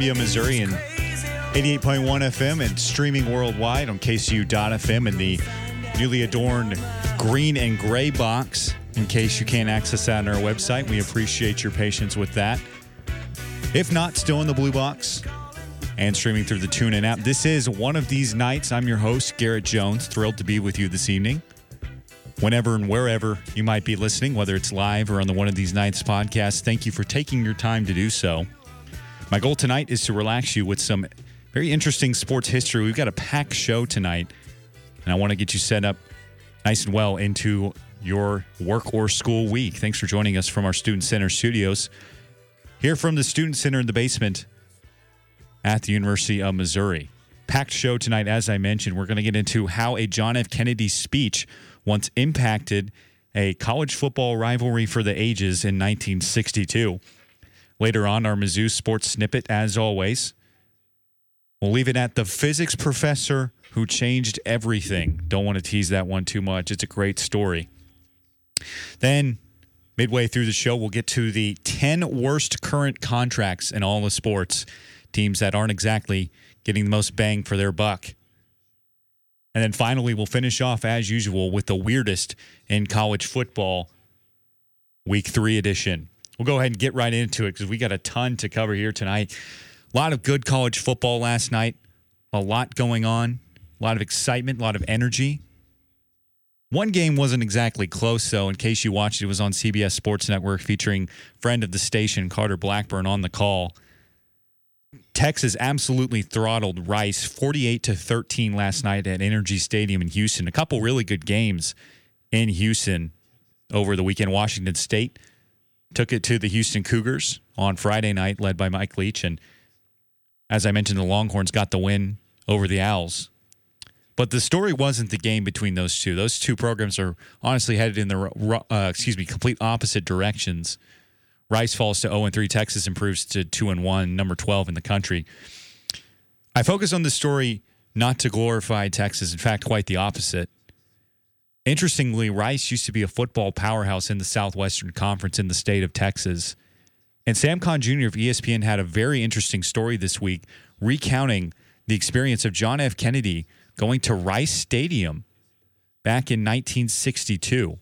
Columbia, Missouri, and 88.1 FM and streaming worldwide on KCOU.FM and the newly adorned green and gray box. In case you can't access that on our website, we appreciate your patience with that. If not, still in the blue box and streaming through the TuneIn app. This is one of these nights. I'm your host, Garrett Jones. Thrilled to be with you this evening. Whenever and wherever you might be listening, whether it's live or on the One of These Nights podcast, thank you for taking your time to do so. My goal tonight is to relax you with some very interesting sports history. We've got a packed show tonight, and I want to get you set up nice and well into your work or school week. Thanks for joining us from our Student Center studios. Here from the Student Center in the basement at the University of Missouri. Packed show tonight, as I mentioned. We're going to get into how a John F. Kennedy speech once impacted a college football rivalry for the ages in 1962. Later on, our Mizzou sports snippet, as always. We'll leave it at the physics professor who changed everything. Don't want to tease that one too much. It's a great story. Then, midway through the show, we'll get to the 10 worst current contracts in all the sports, teams that aren't exactly getting the most bang for their buck. And then finally, we'll finish off as usual with the weirdest in college football week three edition. We'll go ahead and get right into it because we got a ton to cover here tonight. A lot of good college football last night, a lot going on, a lot of excitement, a lot of energy. One game wasn't exactly close, though. In case you watched, it was on CBS Sports Network featuring friend of the station, Carter Blackburn, on the call. Texas absolutely throttled Rice 48 to 13 last night at NRG Stadium in Houston. A couple really good games in Houston over the weekend. Washington State took it to the Houston Cougars on Friday night, led by Mike Leach. And as I mentioned, the Longhorns got the win over the Owls. But the story wasn't the game between those two. Those two programs are honestly headed in the uh, excuse me complete opposite directions. Rice falls to 0 and 3. Texas improves to 2 and 1, number 12 in the country. I focus on the story not to glorify Texas. In fact, quite the opposite. Interestingly, Rice used to be a football powerhouse in the Southwestern Conference in the state of Texas. And Sam Khan Jr. of ESPN had a very interesting story this week recounting the experience of John F. Kennedy going to Rice Stadium back in 1962.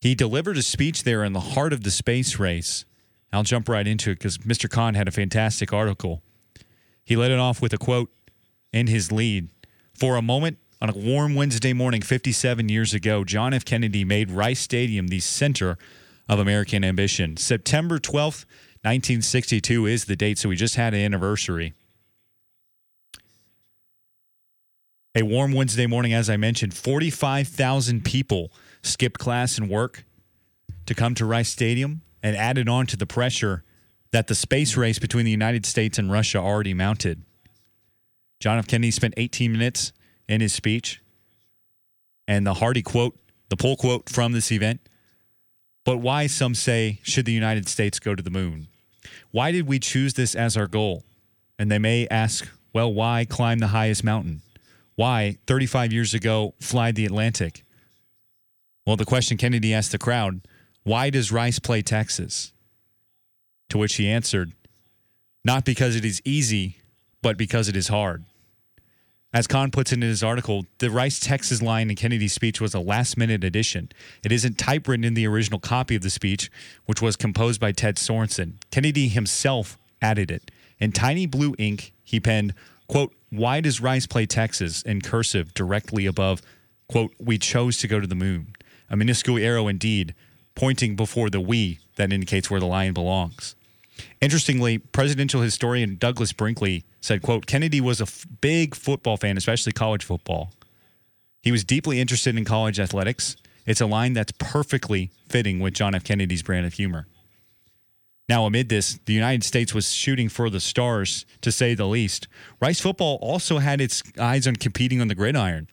He delivered a speech there in the heart of the space race. I'll jump right into it because Mr. Khan had a fantastic article. He led it off with a quote in his lead. For a moment, on a warm Wednesday morning 57 years ago, John F. Kennedy made Rice Stadium the center of American ambition. September 12th, 1962 is the date, so we just had an anniversary. A warm Wednesday morning, as I mentioned, 45,000 people skipped class and work to come to Rice Stadium and added on to the pressure that the space race between the United States and Russia already mounted. John F. Kennedy spent 18 minutes in his speech, and the hearty quote, the pull quote from this event. But why, some say, should the United States go to the moon? Why did we choose this as our goal? And they may ask, well, why climb the highest mountain? Why, 35 years ago, fly the Atlantic? Well, the question Kennedy asked the crowd why does Rice play Texas? To which he answered, not because it is easy, but because it is hard. As Khan puts it in his article, the Rice Texas line in Kennedy's speech was a last minute addition. It isn't typewritten in the original copy of the speech, which was composed by Ted Sorensen. Kennedy himself added it. In tiny blue ink, he penned, quote, Why does Rice play Texas? in cursive directly above, quote, We chose to go to the moon. A minuscule arrow indeed, pointing before the we that indicates where the line belongs. Interestingly, presidential historian Douglas Brinkley said, quote, Kennedy was a f- big football fan, especially college football. He was deeply interested in college athletics. It's a line that's perfectly fitting with John F. Kennedy's brand of humor. Now, amid this, the United States was shooting for the stars, to say the least. Rice football also had its eyes on competing on the gridiron.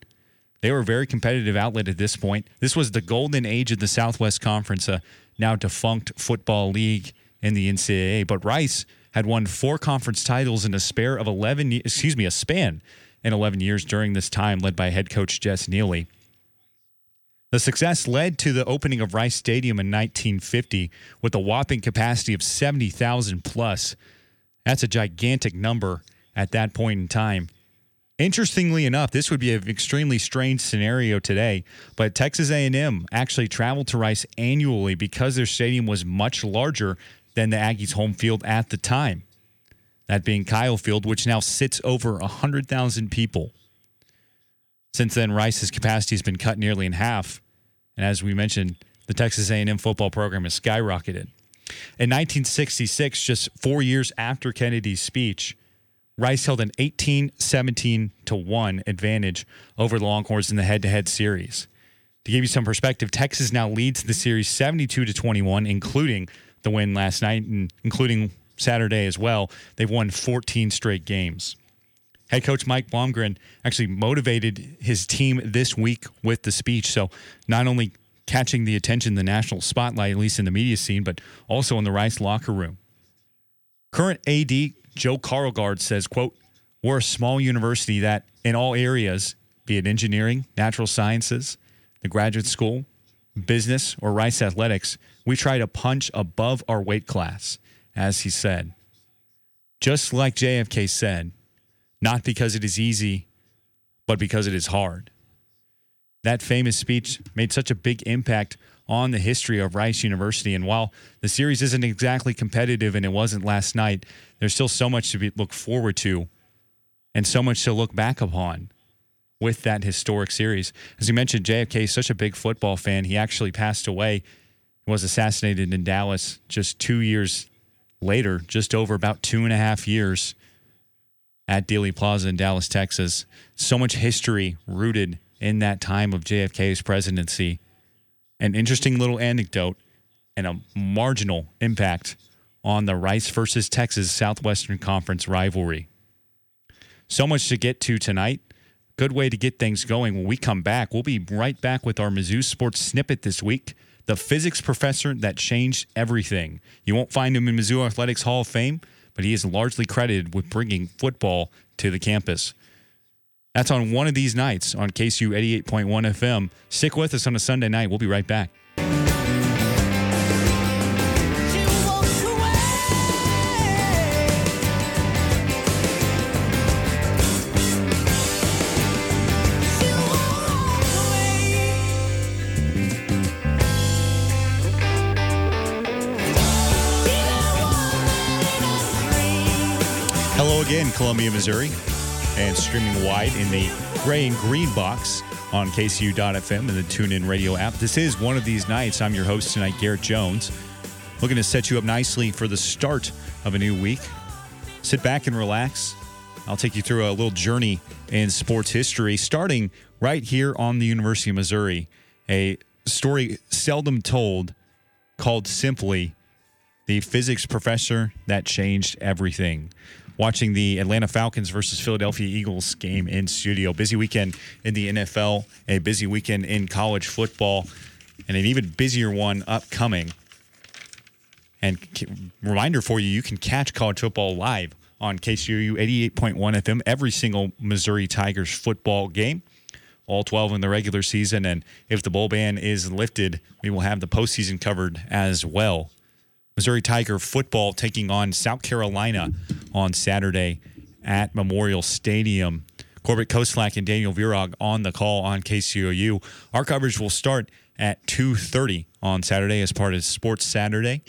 They were a very competitive outlet at this point. This was the golden age of the Southwest Conference, a now defunct football league in the NCAA. But Rice had won four conference titles in a spare of 11, excuse me, a span in 11 years during this time, led by head coach Jess Neely. The success led to the opening of Rice Stadium in 1950 with a whopping capacity of 70,000 plus. That's a gigantic number at that point in time. Interestingly enough, this would be an extremely strange scenario today, but Texas A&M actually traveled to Rice annually because their stadium was much larger than the Aggies' home field at the time. That being Kyle Field, which now sits over 100,000 people. Since then, Rice's capacity has been cut nearly in half, and as we mentioned, the Texas A&M football program has skyrocketed. In 1966, just four years after Kennedy's speech, Rice held an 18 17 to 1 advantage over the Longhorns in the head to head series. To give you some perspective, Texas now leads the series 72 to 21, including the win last night and including Saturday as well. They've won 14 straight games. Head coach Mike Bloomgren actually motivated his team this week with the speech. So not only catching the attention, the national spotlight, at least in the media scene, but also in the Rice locker room. Current AD Joe Karlgaard says, quote, we're a small university that in all areas, be it engineering, natural sciences, the graduate school, business, or Rice athletics, we try to punch above our weight class, as he said. Just like JFK said, not because it is easy, but because it is hard. That famous speech made such a big impact on the history of Rice University. And while the series isn't exactly competitive and it wasn't last night, there's still so much to be, look forward to and so much to look back upon with that historic series. As you mentioned, JFK is such a big football fan. He actually passed away, was assassinated in Dallas just two years later, just over about two and a half years at Dealey Plaza in Dallas, Texas. So much history rooted in that time of JFK's presidency an interesting little anecdote and a marginal impact on the Rice versus Texas Southwestern Conference rivalry. So much to get to tonight. Good way to get things going. When we come back, we'll be right back with our Mizzou Sports Snippet this week. The physics professor that changed everything. You won't find him in Mizzou Athletics Hall of Fame, but he is largely credited with bringing football to the campus. That's on one of these nights on KCOU 88.1 FM. Stick with us on a Sunday night. We'll be right back. Hello again, Columbia, Missouri and streaming wide in the gray and green box on KCOU.FM and the TuneIn Radio app. This is one of these nights. I'm your host tonight, Garrett Jones. Looking to set you up nicely for the start of a new week. Sit back and relax. I'll take you through a little journey in sports history, starting right here on the University of Missouri. A story seldom told called simply The Physics Professor That Changed Everything watching the Atlanta Falcons versus Philadelphia Eagles game in studio. Busy weekend in the NFL, a busy weekend in college football, and an even busier one upcoming. And reminder for you, you can catch college football live on KCOU 88.1 FM every single Missouri Tigers football game. All 12 in the regular season. And if the bowl ban is lifted, we will have the postseason covered as well. Missouri Tiger football taking on South Carolina on Saturday at Memorial Stadium. Corbett Kostlak and Daniel Virag on the call on KCOU. Our coverage will start at 2.30 on Saturday as part of Sports Saturday.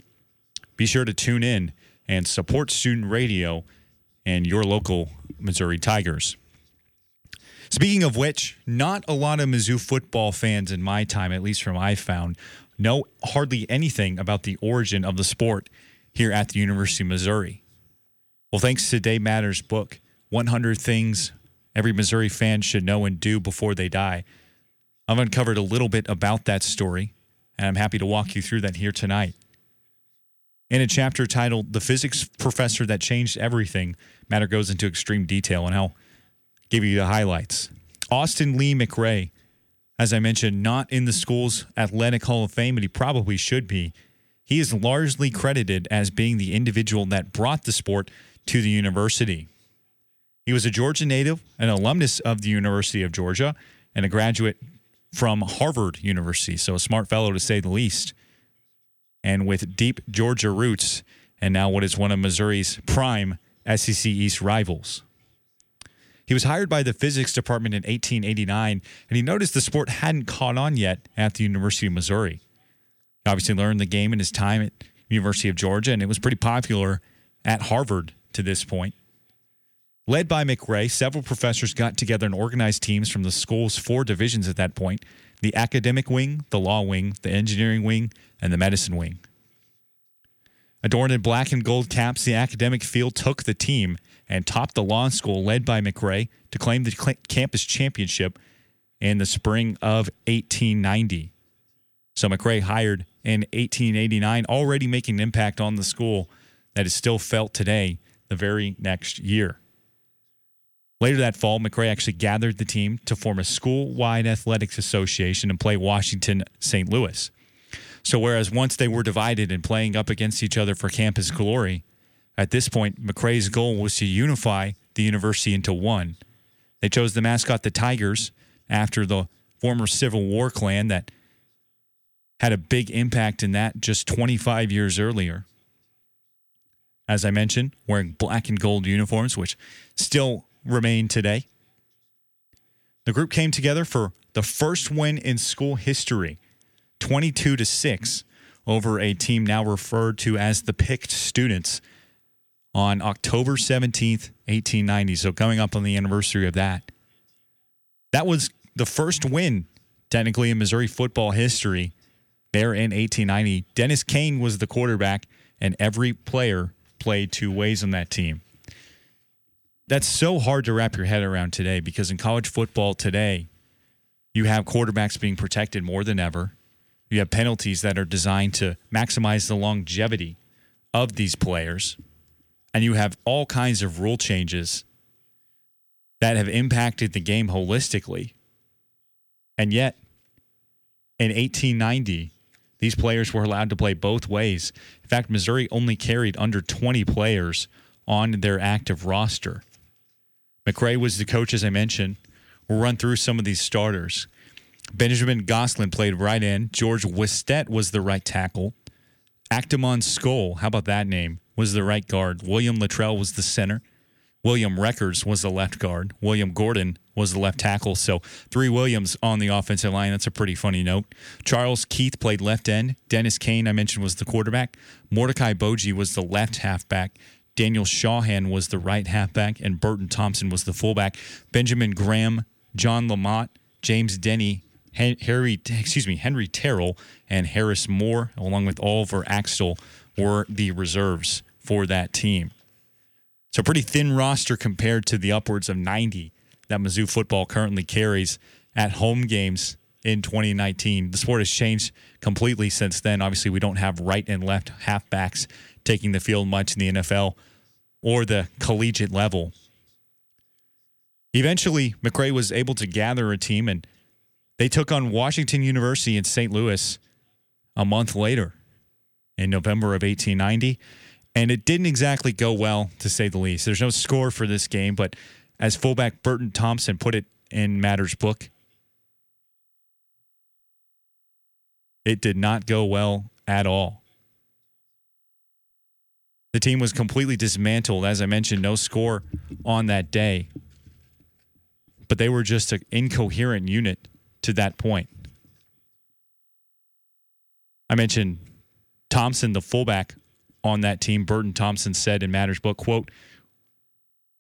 Be sure to tune in and support student radio and your local Missouri Tigers. Speaking of which, not a lot of Mizzou football fans in my time, at least from I found, know hardly anything about the origin of the sport here at the University of Missouri. Well, thanks to Dave Matter's book, 100 Things Every Missouri Fan Should Know and Do Before They Die, I've uncovered a little bit about that story, and I'm happy to walk you through that here tonight. In a chapter titled The Physics Professor That Changed Everything, Matter goes into extreme detail, and I'll give you the highlights. Austin Lee McRae as I mentioned, not in the school's athletic hall of fame, but he probably should be. He is largely credited as being the individual that brought the sport to the university. He was a Georgia native, an alumnus of the University of Georgia, and a graduate from Harvard University, so a smart fellow to say the least. And with deep Georgia roots, and now what is one of Missouri's prime SEC East rivals. He was hired by the physics department in 1889, and he noticed the sport hadn't caught on yet at the University of Missouri. He obviously learned the game in his time at University of Georgia, and it was pretty popular at Harvard to this point. Led by McRae, several professors got together and organized teams from the school's four divisions at that point the academic wing, the law wing, the engineering wing, and the medicine wing. Adorned in black and gold caps, the academic field took the team and topped the law school led by McRae to claim the campus championship in the spring of 1890. So McRae hired in 1889, already making an impact on the school that is still felt today the very next year. Later that fall, McRae actually gathered the team to form a school wide athletics association and play Washington St. Louis. So, whereas once they were divided and playing up against each other for campus glory, at this point, McRae's goal was to unify the university into one. They chose the mascot, the Tigers, after the former Civil War clan that had a big impact in that just 25 years earlier. As I mentioned, wearing black and gold uniforms, which still remain today. The group came together for the first win in school history, 22 to 6 over a team now referred to as the Picked Students on October 17th, 1890. So coming up on the anniversary of that. That was the first win technically in Missouri football history there in 1890. Dennis Kane was the quarterback and every player played two ways on that team that's so hard to wrap your head around today because in college football today, you have quarterbacks being protected more than ever. You have penalties that are designed to maximize the longevity of these players. And you have all kinds of rule changes that have impacted the game holistically. And yet, in 1890, these players were allowed to play both ways. In fact, Missouri only carried under 20 players on their active roster. McRae was the coach, as I mentioned. We'll run through some of these starters. Benjamin Goslin played right end. George Wistett was the right tackle. Actamon Skoll, how about that name, was the right guard. William Luttrell was the center. William Records was the left guard. William Gordon was the left tackle. So three Williams on the offensive line. That's a pretty funny note. Charles Keith played left end. Dennis Kane, I mentioned, was the quarterback. Mordecai Boji was the left halfback. Daniel Shawhan was the right halfback, and Burton Thompson was the fullback. Benjamin Graham, John Lamont, James Denny, Harry, excuse me, Henry Terrell, and Harris Moore, along with Oliver Axel, were the reserves for that team. So, pretty thin roster compared to the upwards of 90 that Mizzou football currently carries at home games in 2019. The sport has changed completely since then. Obviously, we don't have right and left halfbacks taking the field much in the NFL or the collegiate level. Eventually, McRae was able to gather a team and they took on Washington University in St. Louis a month later in November of 1890. And it didn't exactly go well, to say the least. There's no score for this game, but as fullback Burton Thompson put it in Matter's book, it did not go well at all. The team was completely dismantled. As I mentioned, no score on that day. But they were just an incoherent unit to that point. I mentioned Thompson, the fullback on that team. Burton Thompson said in Matter's book, quote,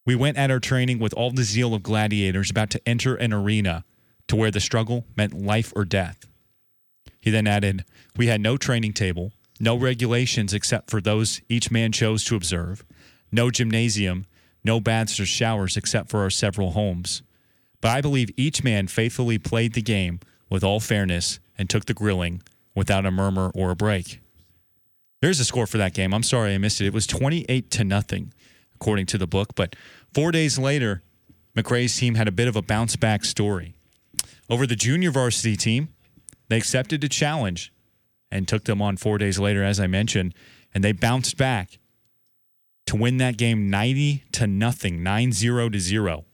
We went at our training with all the zeal of gladiators about to enter an arena to where the struggle meant life or death. He then added, We had no training table, no regulations except for those each man chose to observe, no gymnasium, no baths or showers except for our several homes. But I believe each man faithfully played the game with all fairness and took the grilling without a murmur or a break. There's a score for that game. I'm sorry I missed it. It was 28 to nothing, according to the book. But four days later, McRae's team had a bit of a bounce back story. Over the junior varsity team, they accepted a challenge and took them on four days later, as I mentioned, and they bounced back to win that game 90 to nothing, 9 0 to 0.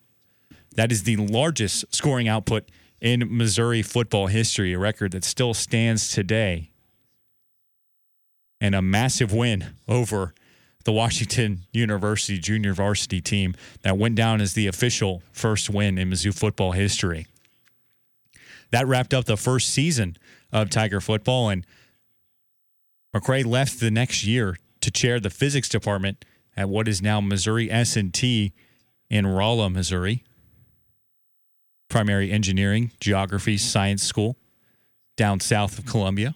That is the largest scoring output in Missouri football history, a record that still stands today. And a massive win over the Washington University junior varsity team that went down as the official first win in Mizzou football history. That wrapped up the first season of Tiger football, and McRae left the next year to chair the physics department at what is now Missouri S&T in Rolla, Missouri. Primary engineering, geography, science school down south of Columbia.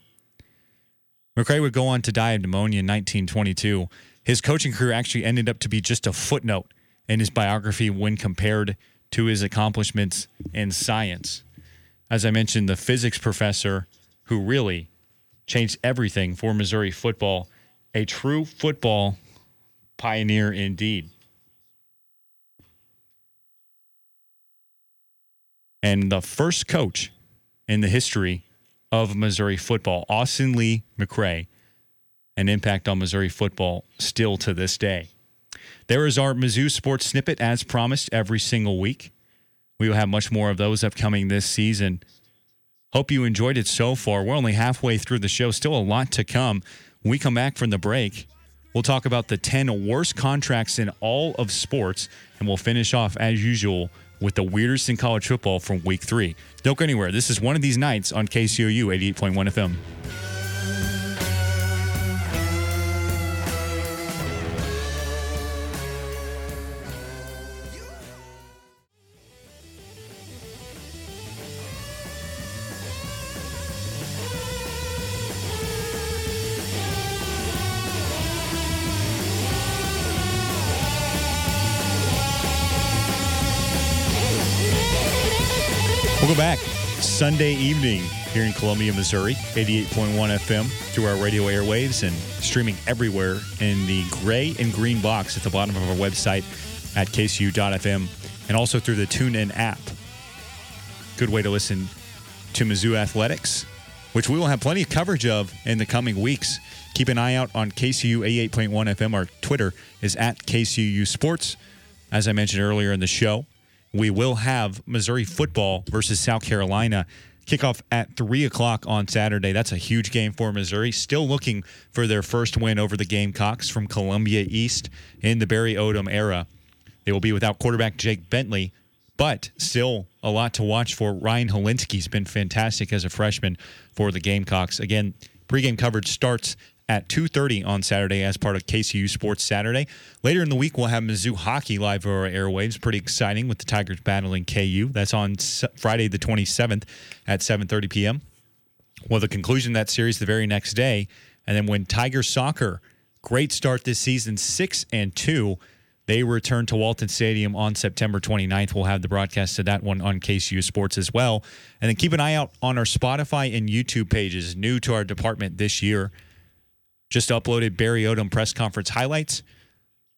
McRae would go on to die of pneumonia in 1922. His coaching career actually ended up to be just a footnote in his biography when compared to his accomplishments in science. As I mentioned, the physics professor who really changed everything for Missouri football, a true football pioneer indeed. And the first coach in the history of Missouri football, Austin Lee McRae, an impact on Missouri football still to this day. There is our Mizzou sports snippet as promised every single week. We will have much more of those upcoming this season. Hope you enjoyed it so far. We're only halfway through the show, still a lot to come. When we come back from the break, we'll talk about the 10 worst contracts in all of sports, and we'll finish off, as usual, with the weirdest in college football from week three. Don't go anywhere. This is one of these nights on KCOU 88.1 FM. Sunday evening here in Columbia, Missouri, 88.1 FM through our radio airwaves and streaming everywhere in the gray and green box at the bottom of our website at kcou.fm and also through the TuneIn app. Good way to listen to Mizzou Athletics, which we will have plenty of coverage of in the coming weeks. Keep an eye out on KCOU 88.1 FM. Our Twitter is at KCOU Sports. As I mentioned earlier in the show, we will have Missouri football versus South Carolina kickoff at 3 o'clock on Saturday. That's a huge game for Missouri. Still looking for their first win over the Gamecocks from Columbia East in the Barry Odom era. They will be without quarterback Jake Bentley, but still a lot to watch for. Ryan Hilinski's been fantastic as a freshman for the Gamecocks. Again, pregame coverage starts at 2.30 on Saturday as part of KCOU Sports Saturday. Later in the week, we'll have Mizzou Hockey live over airwaves. Pretty exciting with the Tigers battling KU. That's on Friday the 27th at 7.30 p.m. Well, the conclusion of that series the very next day. And then when Tiger Soccer, great start this season, 6 and 2, they return to Walton Stadium on September 29th. We'll have the broadcast of that one on KCOU Sports as well. And then keep an eye out on our Spotify and YouTube pages, new to our department this year just uploaded Barry Odom press conference highlights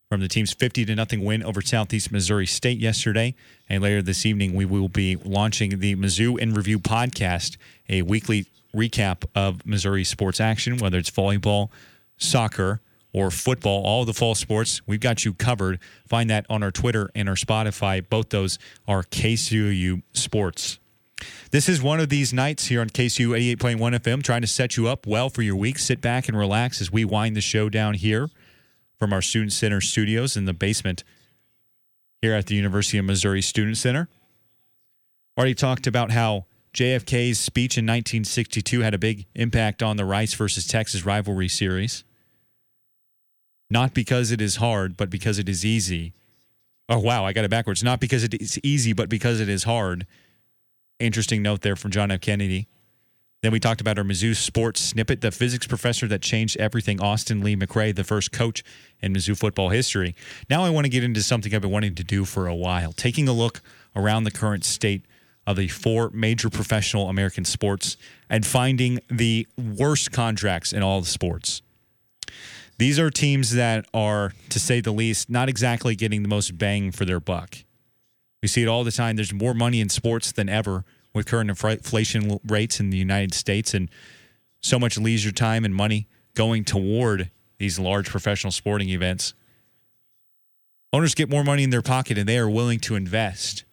from the team's 50 to nothing win over Southeast Missouri State yesterday. And later this evening, we will be launching the Mizzou in Review podcast, a weekly recap of Missouri sports action, whether it's volleyball, soccer, or football, all the fall sports. We've got you covered. Find that on our Twitter and our Spotify. Both those are KCOU Sports. This is one of these nights here on KCOU 88.1 FM, trying to set you up well for your week. Sit back and relax as we wind the show down here from our Student Center studios in the basement here at the University of Missouri Student Center. Already talked about how JFK's speech in 1962 had a big impact on the Rice versus Texas rivalry series. Not because it is hard, but because it is easy. Oh, wow, I got it backwards. Not because it is easy, but because it is hard. Interesting note there from John F. Kennedy. Then we talked about our Mizzou sports snippet, the physics professor that changed everything, Austin Lee McRae, the first coach in Mizzou football history. Now I want to get into something I've been wanting to do for a while, taking a look around the current state of the four major professional American sports and finding the worst contracts in all the sports. These are teams that are, to say the least, not exactly getting the most bang for their buck. We see it all the time. There's more money in sports than ever with current inflation rates in the United States and so much leisure time and money going toward these large professional sporting events. Owners get more money in their pocket and they are willing to invest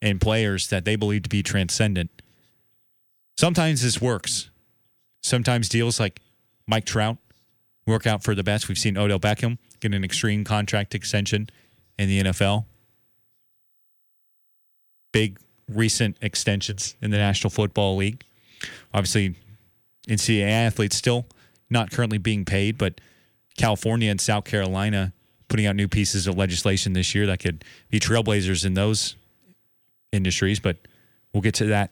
in players that they believe to be transcendent. Sometimes this works. Sometimes deals like Mike Trout, work out for the best. We've seen Odell Beckham get an extreme contract extension in the NFL. Big recent extensions in the National Football League. Obviously, NCAA athletes still not currently being paid, but California and South Carolina putting out new pieces of legislation this year that could be trailblazers in those industries. But we'll get to that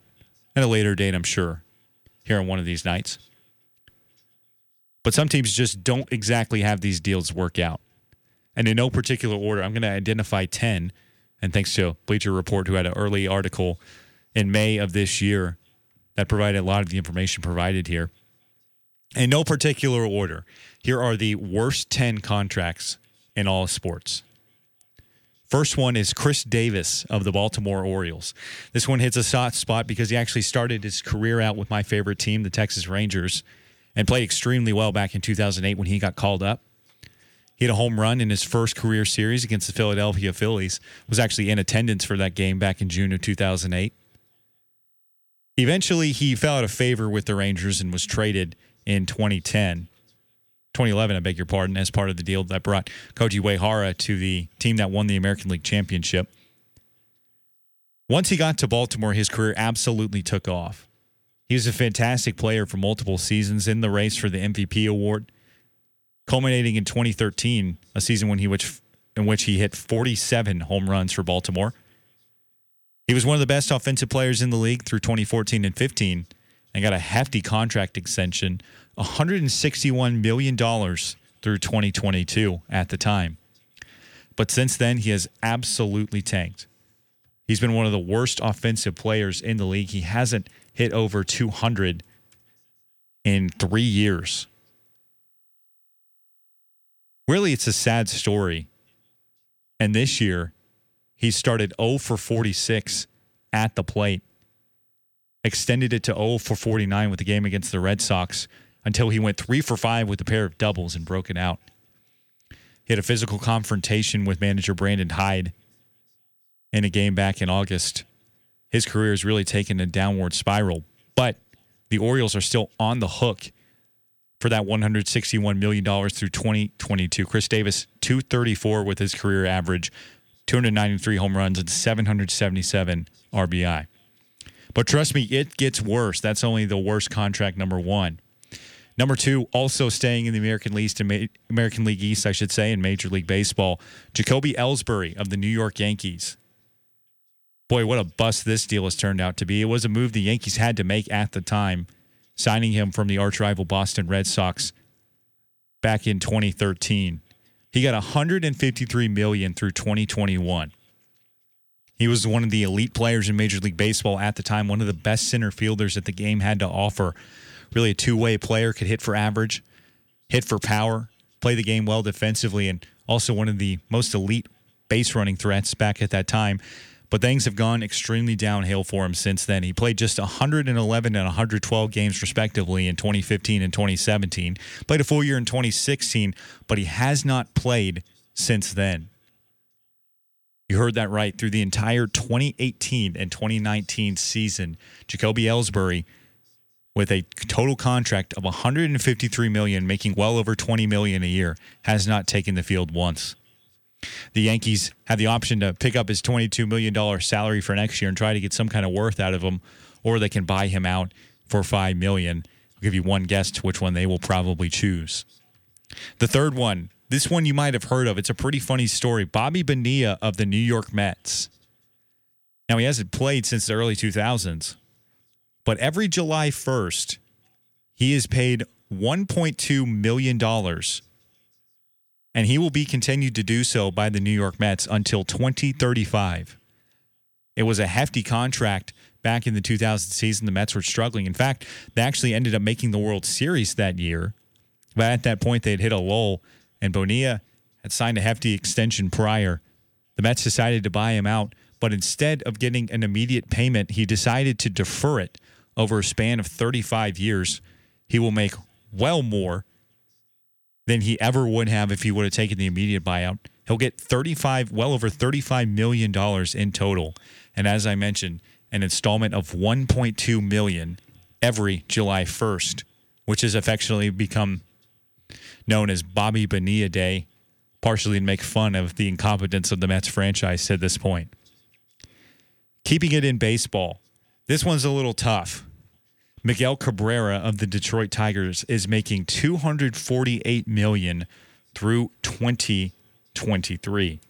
at a later date, I'm sure, here on one of these nights. But some teams just don't exactly have these deals work out. And in no particular order, I'm going to identify 10. And thanks to Bleacher Report, who had an early article in May of this year that provided a lot of the information provided here. In no particular order, here are the worst 10 contracts in all sports. First one is Chris Davis of the Baltimore Orioles. This one hits a soft spot because he actually started his career out with my favorite team, the Texas Rangers, and played extremely well back in 2008 when he got called up. He had a home run in his first career series against the Philadelphia Phillies. Was actually in attendance for that game back in June of 2008. Eventually, he fell out of favor with the Rangers and was traded in 2010. 2011, I beg your pardon, as part of the deal that brought Koji Uehara to the team that won the American League Championship. Once he got to Baltimore, his career absolutely took off. He was a fantastic player for multiple seasons in the race for the MVP award, culminating in 2013, a season when he which in which he hit 47 home runs for Baltimore. He was one of the best offensive players in the league through 2014 and 15 and got a hefty contract extension, $161 million through 2022 at the time. But since then, he has absolutely tanked. He's been one of the worst offensive players in the league. He hasn't hit over 200 in three years. Really, it's a sad story. And this year, he started 0 for 46 at the plate extended it to 0 for 49 with the game against the Red Sox until he went 3 for 5 with a pair of doubles and broken out. He had a physical confrontation with manager Brandon Hyde in a game back in August. His career has really taken a downward spiral, but the Orioles are still on the hook for that $161 million through 2022. Chris Davis, 234 with his career average, 293 home runs, and 777 RBI. But trust me, it gets worse. That's only the worst contract, number one. Number two, also staying in the American League, American League East, I should say, in Major League Baseball, Jacoby Ellsbury of the New York Yankees. Boy, what a bust this deal has turned out to be. It was a move the Yankees had to make at the time, signing him from the arch rival Boston Red Sox back in 2013. He got 153 million through 2021. He was one of the elite players in Major League Baseball at the time, one of the best center fielders that the game had to offer. Really a two way player, could hit for average, hit for power, play the game well defensively, and also one of the most elite base running threats back at that time. But things have gone extremely downhill for him since then. He played just 111 and 112 games, respectively, in 2015 and 2017. Played a full year in 2016, but he has not played since then. You heard that right. Through the entire 2018 and 2019 season, Jacoby Ellsbury, with a total contract of 153 million, making well over 20 million a year, has not taken the field once. The Yankees have the option to pick up his 22 million dollar salary for next year and try to get some kind of worth out of him, or they can buy him out for five million. I'll give you one guess to which one they will probably choose. The third one this one you might have heard of. It's a pretty funny story. Bobby Bonilla of the New York Mets. Now, he hasn't played since the early 2000s, but every July 1st, he is paid $1.2 million, and he will be continued to do so by the New York Mets until 2035. It was a hefty contract back in the 2000 season. The Mets were struggling. In fact, they actually ended up making the World Series that year. But at that point, they had hit a lull and Bonilla had signed a hefty extension prior. The Mets decided to buy him out, but instead of getting an immediate payment, he decided to defer it over a span of 35 years. He will make well more than he ever would have if he would have taken the immediate buyout. He'll get 35 well over 35 million dollars in total. And as I mentioned, an installment of 1.2 million every July 1st, which has affectionately become known as Bobby Bonilla Day, partially to make fun of the incompetence of the Mets franchise to this point. Keeping it in baseball, this one's a little tough. Miguel Cabrera of the Detroit Tigers is making 248 million through 2023.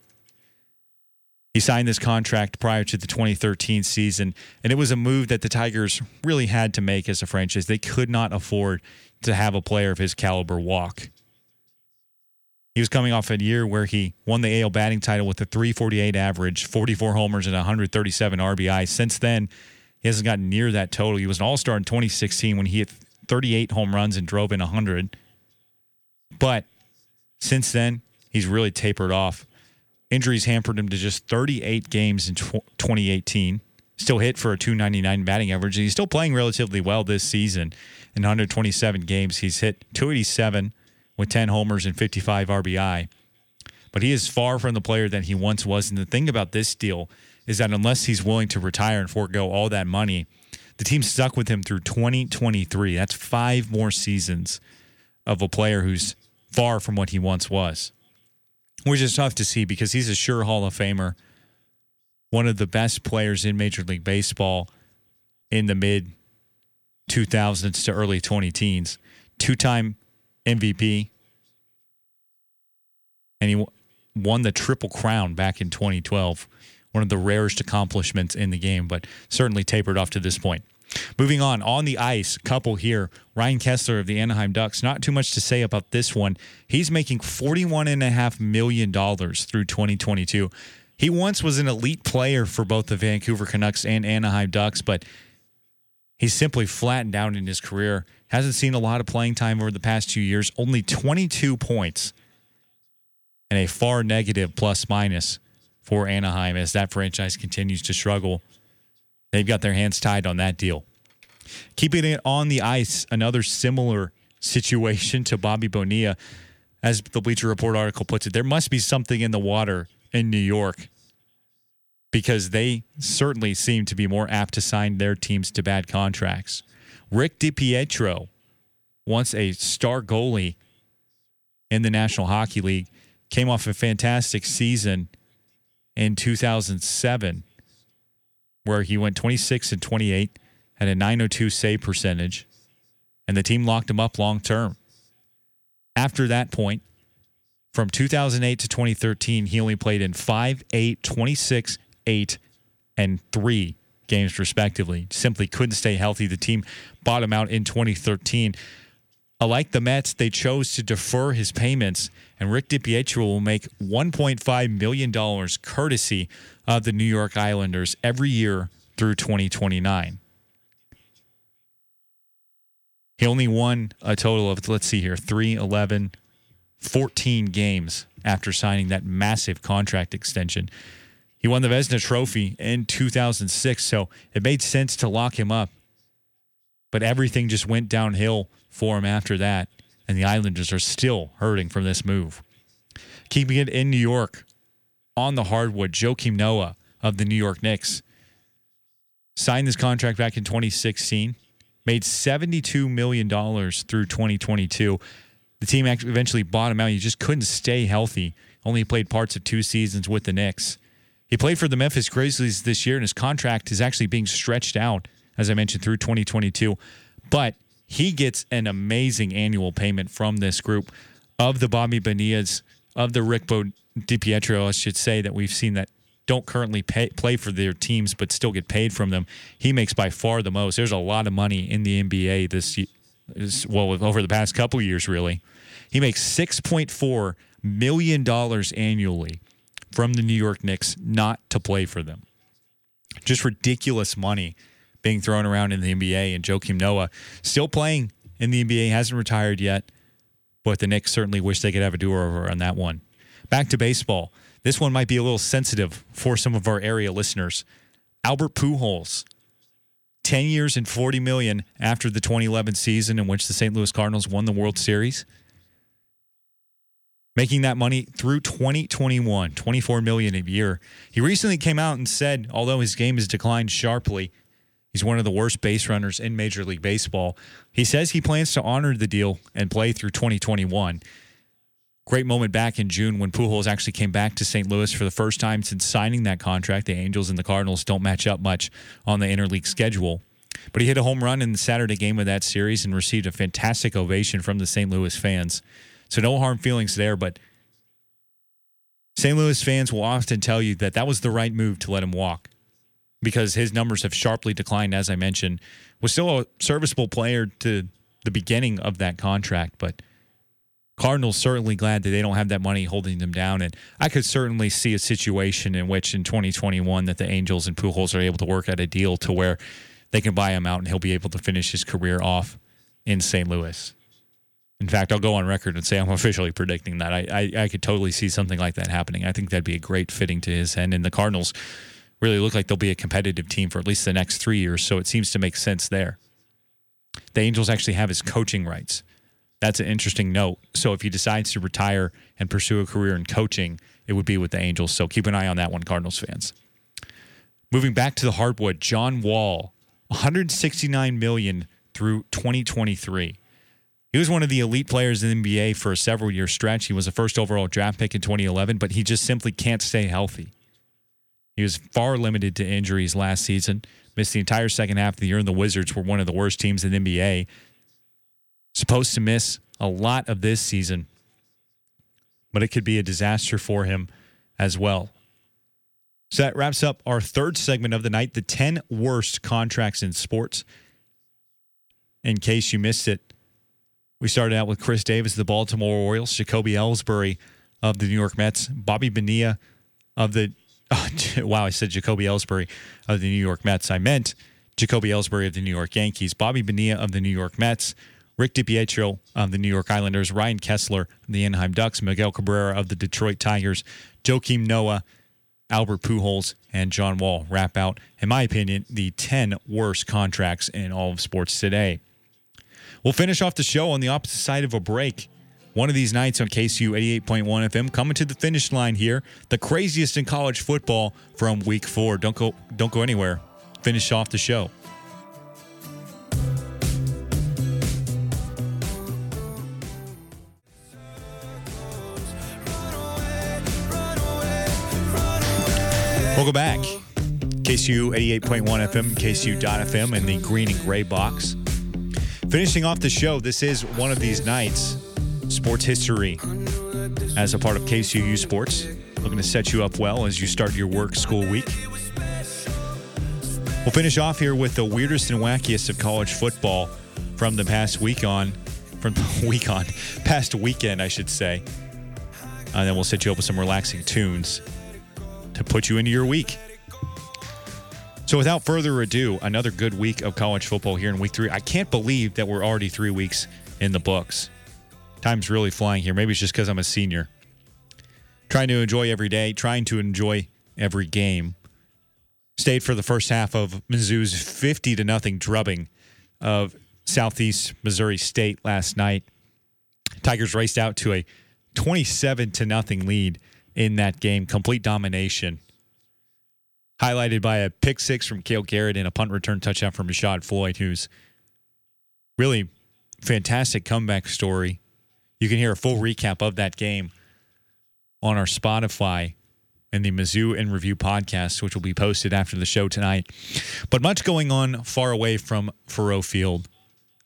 He signed this contract prior to the 2013 season, and it was a move that the Tigers really had to make as a franchise. They could not afford to have a player of his caliber walk. He was coming off a year where he won the AL batting title with a 348 average, 44 homers, and 137 RBI. Since then, he hasn't gotten near that total. He was an all star in 2016 when he hit 38 home runs and drove in 100. But since then, he's really tapered off. Injuries hampered him to just 38 games in 2018. Still hit for a 299 batting average. He's still playing relatively well this season. In 127 games, he's hit 287 with 10 homers and 55 RBI. But he is far from the player that he once was. And the thing about this deal is that unless he's willing to retire and forego all that money, the team stuck with him through 2023. That's five more seasons of a player who's far from what he once was, which is tough to see because he's a sure Hall of Famer, one of the best players in Major League Baseball in the mid 2000s to early 20 teens, two time MVP. And he won the Triple Crown back in 2012. One of the rarest accomplishments in the game, but certainly tapered off to this point. Moving on, on the ice, couple here. Ryan Kesler of the Anaheim Ducks. Not too much to say about this one. He's making $41.5 million through 2022. He once was an elite player for both the Vancouver Canucks and Anaheim Ducks, but he's simply flattened out in his career. Hasn't seen a lot of playing time over the past two years. Only 22 points and a far negative plus minus for Anaheim as that franchise continues to struggle. They've got their hands tied on that deal. Keeping it on the ice, another similar situation to Bobby Bonilla. As the Bleacher Report article puts it, there must be something in the water in New York because they certainly seem to be more apt to sign their teams to bad contracts. Rick DiPietro, once a star goalie in the National Hockey League, came off a fantastic season in 2007 where he went 26 and 28, had a 902 save percentage, and the team locked him up long term. After that point, from 2008 to 2013, he only played in 5, 8, 26, 8, and 3 games, respectively. Simply couldn't stay healthy. The team bottomed out in 2013. Like the Mets, they chose to defer his payments, and Rick DiPietro will make $1.5 million courtesy of the New York Islanders every year through 2029. He only won a total of, let's see here, 3, 11, 14 games after signing that massive contract extension. He won the Vezina Trophy in 2006, so it made sense to lock him up. But everything just went downhill for him after that, and the Islanders are still hurting from this move. Keeping it in New York on the hardwood, Joakim Noah of the New York Knicks signed this contract back in 2016, made $72 million through 2022. The team actually eventually bought him out. He just couldn't stay healthy. Only played parts of two seasons with the Knicks. He played for the Memphis Grizzlies this year, and his contract is actually being stretched out, as I mentioned, through 2022. But he gets an amazing annual payment from this group of the Bobby Bonillas, of the Rick Bo DiPietro, I should say, that we've seen that don't currently pay, play for their teams but still get paid from them. He makes by far the most. There's a lot of money in the NBA this well over the past couple years really. He makes 6.4 million dollars annually from the New York Knicks not to play for them. Just ridiculous money being thrown around in the NBA. And Joakim Noah still playing in the NBA, hasn't retired yet, but the Knicks certainly wish they could have a do over on that one. Back to baseball. This one might be a little sensitive for some of our area listeners. Albert Pujols, 10 years and 40 million after the 2011 season in which the St. Louis Cardinals won the World Series making that money through 2021, 24 million a year. He recently came out and said, although his game has declined sharply, he's one of the worst base runners in Major League Baseball. He says he plans to honor the deal and play through 2021. great moment back in June when Pujols actually came back to St. Louis for the first time since signing that contract. The Angels and the Cardinals don't match up much on the interleague schedule. But he hit a home run in the Saturday game of that series and received a fantastic ovation from the St. Louis fans. So no harm feelings there, but St. Louis fans will often tell you that that was the right move to let him walk because his numbers have sharply declined, as I mentioned. Was still a serviceable player to the beginning of that contract, but Cardinals certainly glad that they don't have that money holding them down. And I could certainly see a situation in which in 2021 that the Angels and Pujols are able to work out a deal to where they can buy him out and he'll be able to finish his career off in St. Louis. In fact, I'll go on record and say I'm officially predicting that. I, I, I could totally see something like that happening. I think that'd be a great fitting to his end. And the Cardinals really look like they'll be a competitive team for at least the next three years. So it seems to make sense there. The Angels actually have his coaching rights. That's an interesting note. So if he decides to retire and pursue a career in coaching, it would be with the Angels. So keep an eye on that one, Cardinals fans. Moving back to the hardwood, John Wall, 169 million through 2023. He was one of the elite players in the NBA for a several year stretch. He was a first overall draft pick in 2011, but he just simply can't stay healthy. He was far limited to injuries last season, missed the entire second half of the year, and the Wizards were one of the worst teams in the NBA. Supposed to miss a lot of this season, but it could be a disaster for him as well. So that wraps up our third segment of the night the 10 worst contracts in sports. In case you missed it, we started out with Chris Davis the Baltimore Orioles, Jacoby Ellsbury of the New York Mets, Bobby Bonilla of the. Oh, wow, I said Jacoby Ellsbury of the New York Mets. I meant Jacoby Ellsbury of the New York Yankees, Bobby Bonilla of the New York Mets, Rick DiPietro of the New York Islanders, Ryan Kesler of the Anaheim Ducks, Miguel Cabrera of the Detroit Tigers, Joakim Noah, Albert Pujols, and John Wall wrap out, in my opinion, the 10 worst contracts in all of sports today. We'll finish off the show on the opposite side of a break. One of these nights on KCOU 88.1 FM, coming to the finish line here. The craziest in college football from week four. Don't go, don't go anywhere. Finish off the show. Welcome back. KCOU 88.1 FM, KCOU.FM, and the green and gray box. Finishing off the show, this is one of these nights, sports history, as a part of KCOU Sports. Looking to set you up well as you start your work school week. We'll finish off here with the weirdest and wackiest of college football from the past week on, from the week on, past weekend, I should say. And then we'll set you up with some relaxing tunes to put you into your week. So, without further ado, another good week of college football here in week three. I can't believe that we're already three weeks in the books. Time's really flying here. Maybe it's just because I'm a senior. Trying to enjoy every day, trying to enjoy every game. Stayed for the first half of Mizzou's 50 to nothing drubbing of Southeast Missouri State last night. Tigers raced out to a 27 to nothing lead in that game, complete domination highlighted by a pick six from Cale Garrett and a punt return touchdown from Richaud Floyd, who's really fantastic comeback story. You can hear a full recap of that game on our Spotify and the Mizzou in Review podcast, which will be posted after the show tonight. But much going on far away from Faurot Field.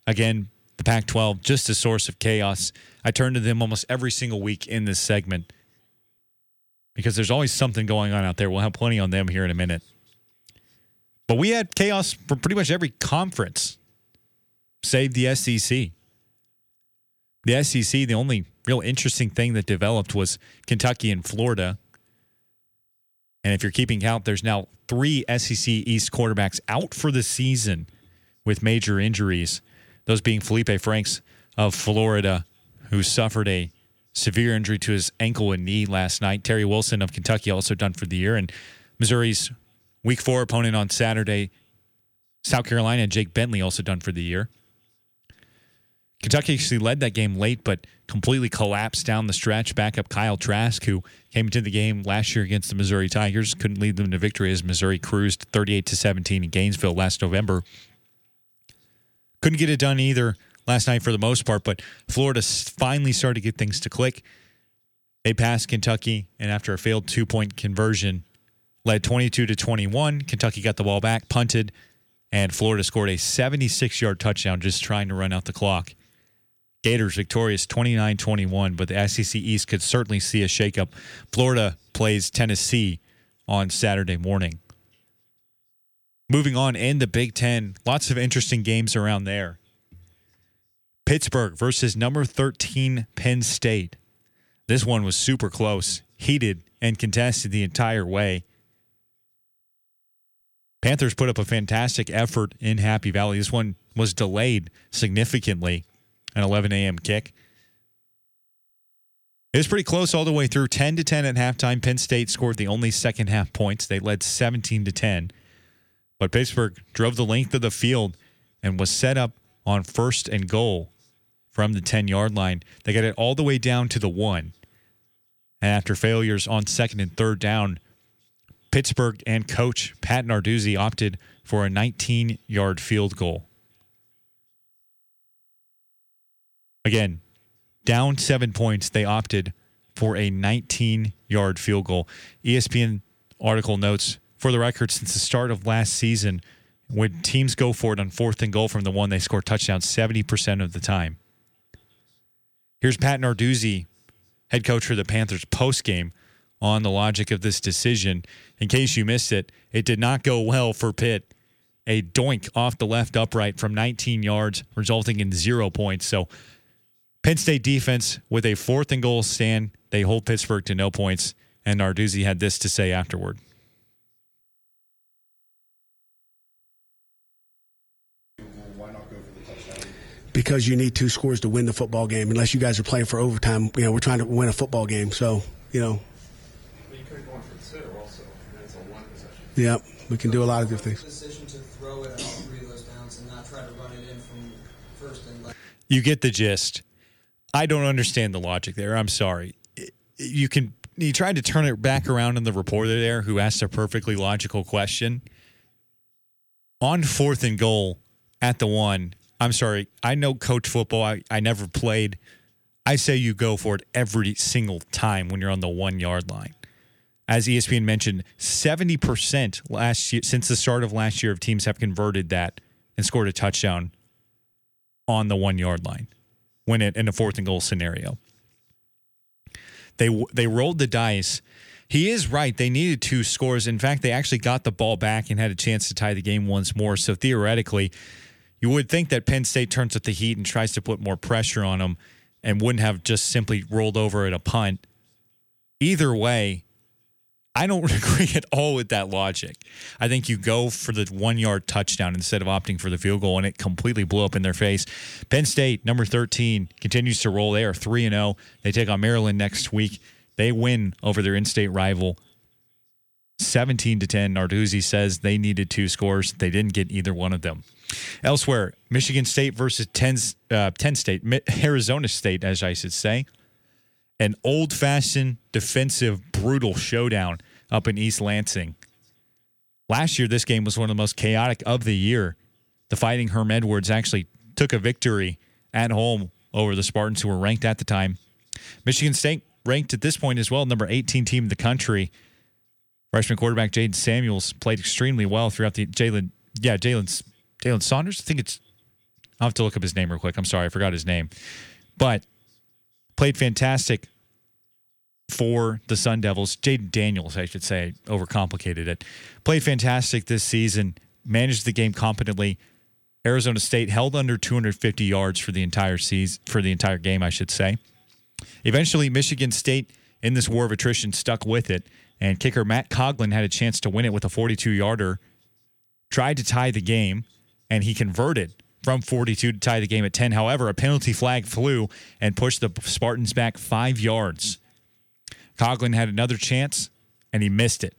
Again, the Pac 12, just a source of chaos. I turn to them almost every single week in this segment because there's always something going on out there. We'll have plenty on them here in a minute. But we had chaos for pretty much every conference, save the SEC. The SEC, the only real interesting thing that developed was Kentucky and Florida. And if you're keeping count, there's now three SEC East quarterbacks out for the season with major injuries. Those being Felipe Franks of Florida, who suffered a severe injury to his ankle and knee last night. Terry Wilson of Kentucky also done for the year. And Missouri's week four opponent on Saturday, South Carolina, Jake Bentley also done for the year. Kentucky actually led that game late, but completely collapsed down the stretch. Backup Kyle Trask, who came into the game last year against the Missouri Tigers, couldn't lead them to victory as Missouri cruised 38 to 17 in Gainesville last November. Couldn't get it done either last night for the most part, but Florida finally started to get things to click. They passed Kentucky, and after a failed two point conversion, led 22 to 21. Kentucky got the ball back, punted, and Florida scored a 76 yard touchdown just trying to run out the clock. Gators victorious 29 21, but the SEC East could certainly see a shakeup. Florida plays Tennessee on Saturday morning. Moving on in the Big Ten, lots of interesting games around there. Pittsburgh versus number 13 Penn State. This one was super close, heated, and contested the entire way. Panthers put up a fantastic effort in Happy Valley. This one was delayed significantly, an 11 a.m. kick. It was pretty close all the way through 10 to 10 at halftime. Penn State scored the only second half points. They led 17 to 10. But Pittsburgh drove the length of the field and was set up on first and goal from the 10 yard line. They got it all the way down to the one. And after failures on second and third down, Pittsburgh and coach Pat Narduzzi opted for a 19 yard field goal. Again, down seven points, they opted for a 19 yard field goal. ESPN article notes for the record, since the start of last season, when teams go for it on fourth and goal from the one, they score touchdowns 70% of the time. Here's Pat Narduzzi, head coach for the Panthers, post game on the logic of this decision. In case you missed it, it did not go well for Pitt. A doink off the left upright from 19 yards, resulting in zero points. So Penn State defense with a fourth and goal stand, they hold Pittsburgh to no points. And Narduzzi had this to say afterward. because you need two scores to win the football game. Unless you guys are playing for overtime, you know, we're trying to win a football game. So, you know. But you could have for the also, and that's a one possession. Yeah, we can do a lot of good things. Decision to throw it at three of those downs and not try to run it in from first and. You get the gist. I don't understand the logic there. I'm sorry. You can you tried to turn it back around on the reporter there who asked a perfectly logical question. On fourth and goal at the one, I'm sorry, I know coach football. I, I never played. I say you go for it every single time when you're on the one yard line. As ESPN mentioned, 70% last year since the start of last year of teams have converted that and scored a touchdown on the one yard line when it in a fourth and goal scenario. They they rolled the dice. He is right. They needed two scores. In fact, they actually got the ball back and had a chance to tie the game once more. So theoretically, you would think that Penn State turns up the heat and tries to put more pressure on them and wouldn't have just simply rolled over at a punt. Either way, I don't agree at all with that logic. I think you go for the one yard touchdown instead of opting for the field goal, and it completely blew up in their face. Penn State, number 13, continues to roll. They are 3 0. They take on Maryland next week. They win over their in state rival 17 to 10. Narduzzi says they needed two scores. They didn't get either one of them. Elsewhere, Michigan State versus 10, uh, 10 State, Arizona State, as I should say. An old fashioned defensive, brutal showdown up in East Lansing. Last year, this game was one of the most chaotic of the year. The Fighting Herm Edwards actually took a victory at home over the Spartans, who were ranked at the time. Michigan State ranked at this point as well, number 18 team in the country. Freshman quarterback Jaden Samuels played extremely well throughout the Jalen. Yeah, Jalen Jalen Saunders. I think it's. I'll have to look up his name real quick. I'm sorry, I forgot his name, but played fantastic for the Sun Devils. Jayden Daniels, I should say, overcomplicated it. Played fantastic this season. Managed the game competently. Arizona State held under 250 yards for the entire season for the entire game, I should say. Eventually, Michigan State in this war of attrition stuck with it, and kicker Matt Coghlin had a chance to win it with a 42-yarder. Tried to tie the game, and he converted from 42 to tie the game at 10. However, a penalty flag flew and pushed the Spartans back five yards. Coghlin had another chance, and he missed it.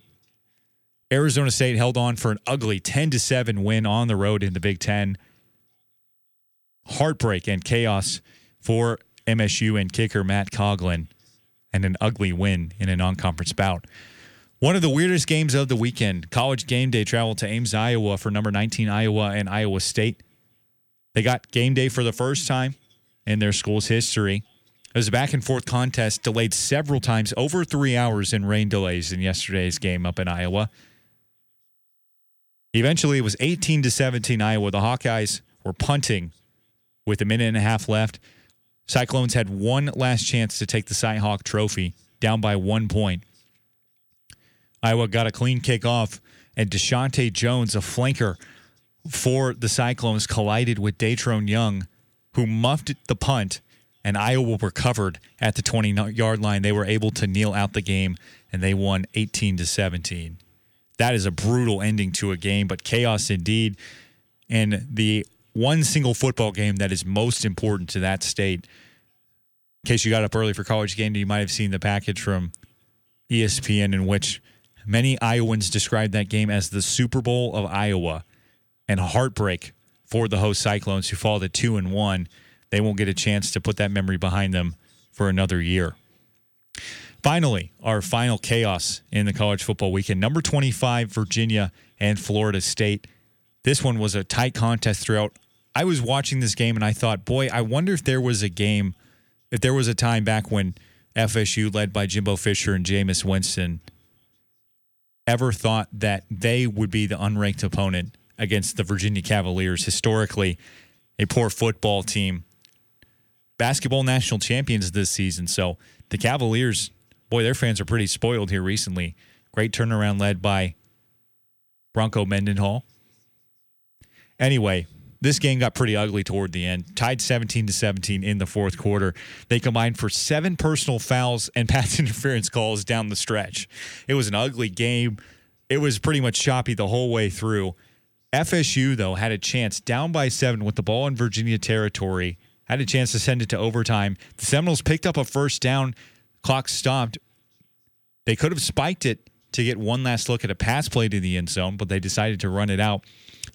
Arizona State held on for an ugly 10 to 7 win on the road in the Big Ten. Heartbreak and chaos for MSU and kicker Matt Coghlin, and an ugly win in a non conference bout. One of the weirdest games of the weekend, college game day traveled to Ames, Iowa for number 19 Iowa and Iowa State. They got game day for the first time in their school's history. It was a back and forth contest, delayed several times, over three hours in rain delays in yesterday's game up in Iowa. Eventually, it was 18 to 17 Iowa. The Hawkeyes were punting with a minute and a half left. Cyclones had one last chance to take the Cyhawk trophy, down by one point. Iowa got a clean kick off, and Deshaunte Jones, a flanker for the Cyclones, collided with Datrone Young, who muffed the punt, and Iowa recovered at the 20 yard line. They were able to kneel out the game, and they won 18 to 17. That is a brutal ending to a game, but chaos indeed. And the one single football game that is most important to that state. In case you got up early for college game, you might have seen the package from ESPN in which many Iowans described that game as the Super Bowl of Iowa and heartbreak for the host Cyclones who fall to two and one. They won't get a chance to put that memory behind them for another year. Finally, our final chaos in the college football weekend. Number 25, Virginia and Florida State. This one was a tight contest throughout. I was watching this game and I thought, boy, I wonder if there was a game, if there was a time back when FSU, led by Jimbo Fisher and Jameis Winston, ever thought that they would be the unranked opponent against the Virginia Cavaliers, historically a poor football team. Basketball national champions this season. So the Cavaliers boy, their fans are pretty spoiled here recently. Great turnaround led by Bronco Mendenhall. Anyway, this game got pretty ugly toward the end. Tied 17 to 17 in the fourth quarter. They combined for seven personal fouls and pass interference calls down the stretch. It was an ugly game. It was pretty much choppy the whole way through. FSU, though, had a chance down by seven with the ball in Virginia territory, had a chance to send it to overtime. The Seminoles picked up a first down. Clock stopped. They could have spiked it to get one last look at a pass play to the end zone, but they decided to run it out.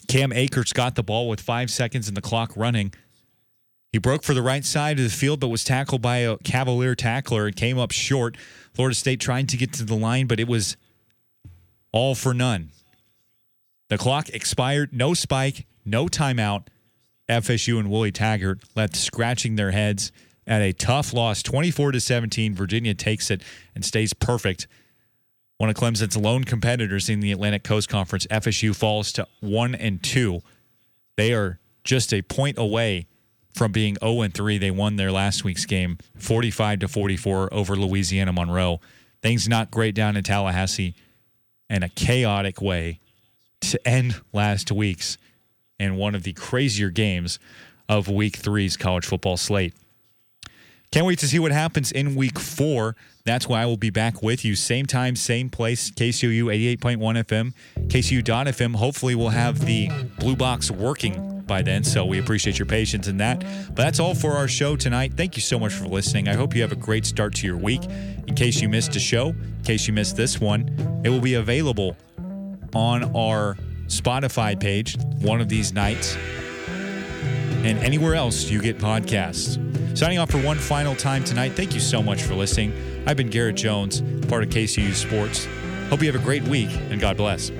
Cam Akers got the ball with five seconds in the clock running. He broke for the right side of the field, but was tackled by a Cavalier tackler and came up short. Florida State trying to get to the line, but it was all for none. The clock expired, no spike, no timeout. FSU and Willie Taggart left scratching their heads at a tough loss, 24 to 17. Virginia takes it and stays perfect. One of Clemson's lone competitors in the Atlantic Coast Conference, FSU falls to 1 and 2. They are just a point away from being 0 and 3. They won their last week's game 45 to 44 over Louisiana Monroe. Things not great down in Tallahassee and a chaotic way to end last week's and one of the crazier games of week three's college football slate. Can't wait to see what happens in week four. That's why I will be back with you. Same time, same place, KCOU 88.1 FM, KCOU.FM. Hopefully, we'll have the blue box working by then. So we appreciate your patience in that. But that's all for our show tonight. Thank you so much for listening. I hope you have a great start to your week. In case you missed a show, in case you missed this one, it will be available on our Spotify page one of these nights and anywhere else you get podcasts. Signing off for one final time tonight. Thank you so much for listening. I've been Garrett Jones, part of KCOU Sports. Hope you have a great week and God bless.